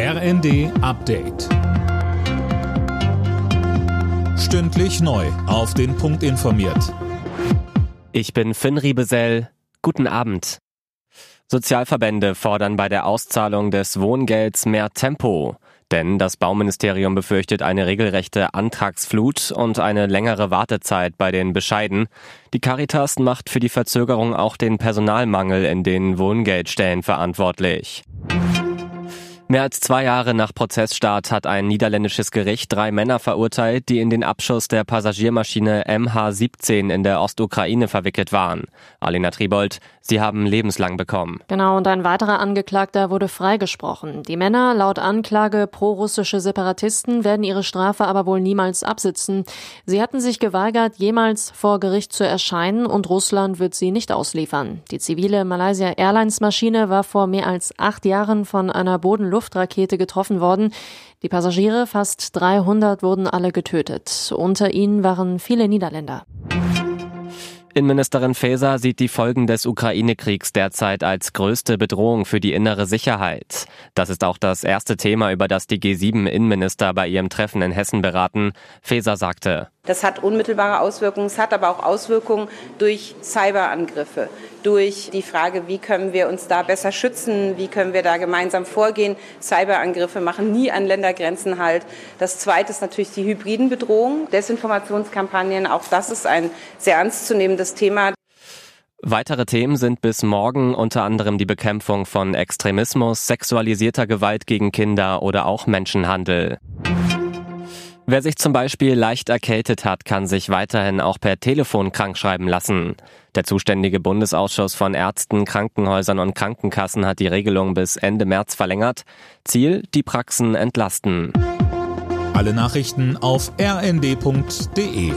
RND Update. Stündlich neu. Auf den Punkt informiert. Ich bin Finn Riebesell. Guten Abend. Sozialverbände fordern bei der Auszahlung des Wohngelds mehr Tempo. Denn das Bauministerium befürchtet eine regelrechte Antragsflut und eine längere Wartezeit bei den Bescheiden. Die Caritas macht für die Verzögerung auch den Personalmangel in den Wohngeldstellen verantwortlich. Mehr als zwei Jahre nach Prozessstart hat ein niederländisches Gericht drei Männer verurteilt, die in den Abschuss der Passagiermaschine MH17 in der Ostukraine verwickelt waren. Alina Tribold, sie haben lebenslang bekommen. Genau, und ein weiterer Angeklagter wurde freigesprochen. Die Männer, laut Anklage pro-russische Separatisten, werden ihre Strafe aber wohl niemals absitzen. Sie hatten sich geweigert, jemals vor Gericht zu erscheinen und Russland wird sie nicht ausliefern. Die zivile Malaysia Airlines Maschine war vor mehr als acht Jahren von einer Bodenluft Luftrakete getroffen worden. Die Passagiere, fast 300, wurden alle getötet. Unter ihnen waren viele Niederländer. Innenministerin Faeser sieht die Folgen des Ukraine-Kriegs derzeit als größte Bedrohung für die innere Sicherheit. Das ist auch das erste Thema, über das die G7-Innenminister bei ihrem Treffen in Hessen beraten. Faeser sagte, das hat unmittelbare Auswirkungen. Es hat aber auch Auswirkungen durch Cyberangriffe, durch die Frage, wie können wir uns da besser schützen, wie können wir da gemeinsam vorgehen. Cyberangriffe machen nie an Ländergrenzen halt. Das Zweite ist natürlich die hybriden Bedrohungen, Desinformationskampagnen. Auch das ist ein sehr ernstzunehmendes Thema. Weitere Themen sind bis morgen unter anderem die Bekämpfung von Extremismus, sexualisierter Gewalt gegen Kinder oder auch Menschenhandel. Wer sich zum Beispiel leicht erkältet hat, kann sich weiterhin auch per Telefon krankschreiben lassen. Der zuständige Bundesausschuss von Ärzten, Krankenhäusern und Krankenkassen hat die Regelung bis Ende März verlängert. Ziel, die Praxen entlasten. Alle Nachrichten auf rnd.de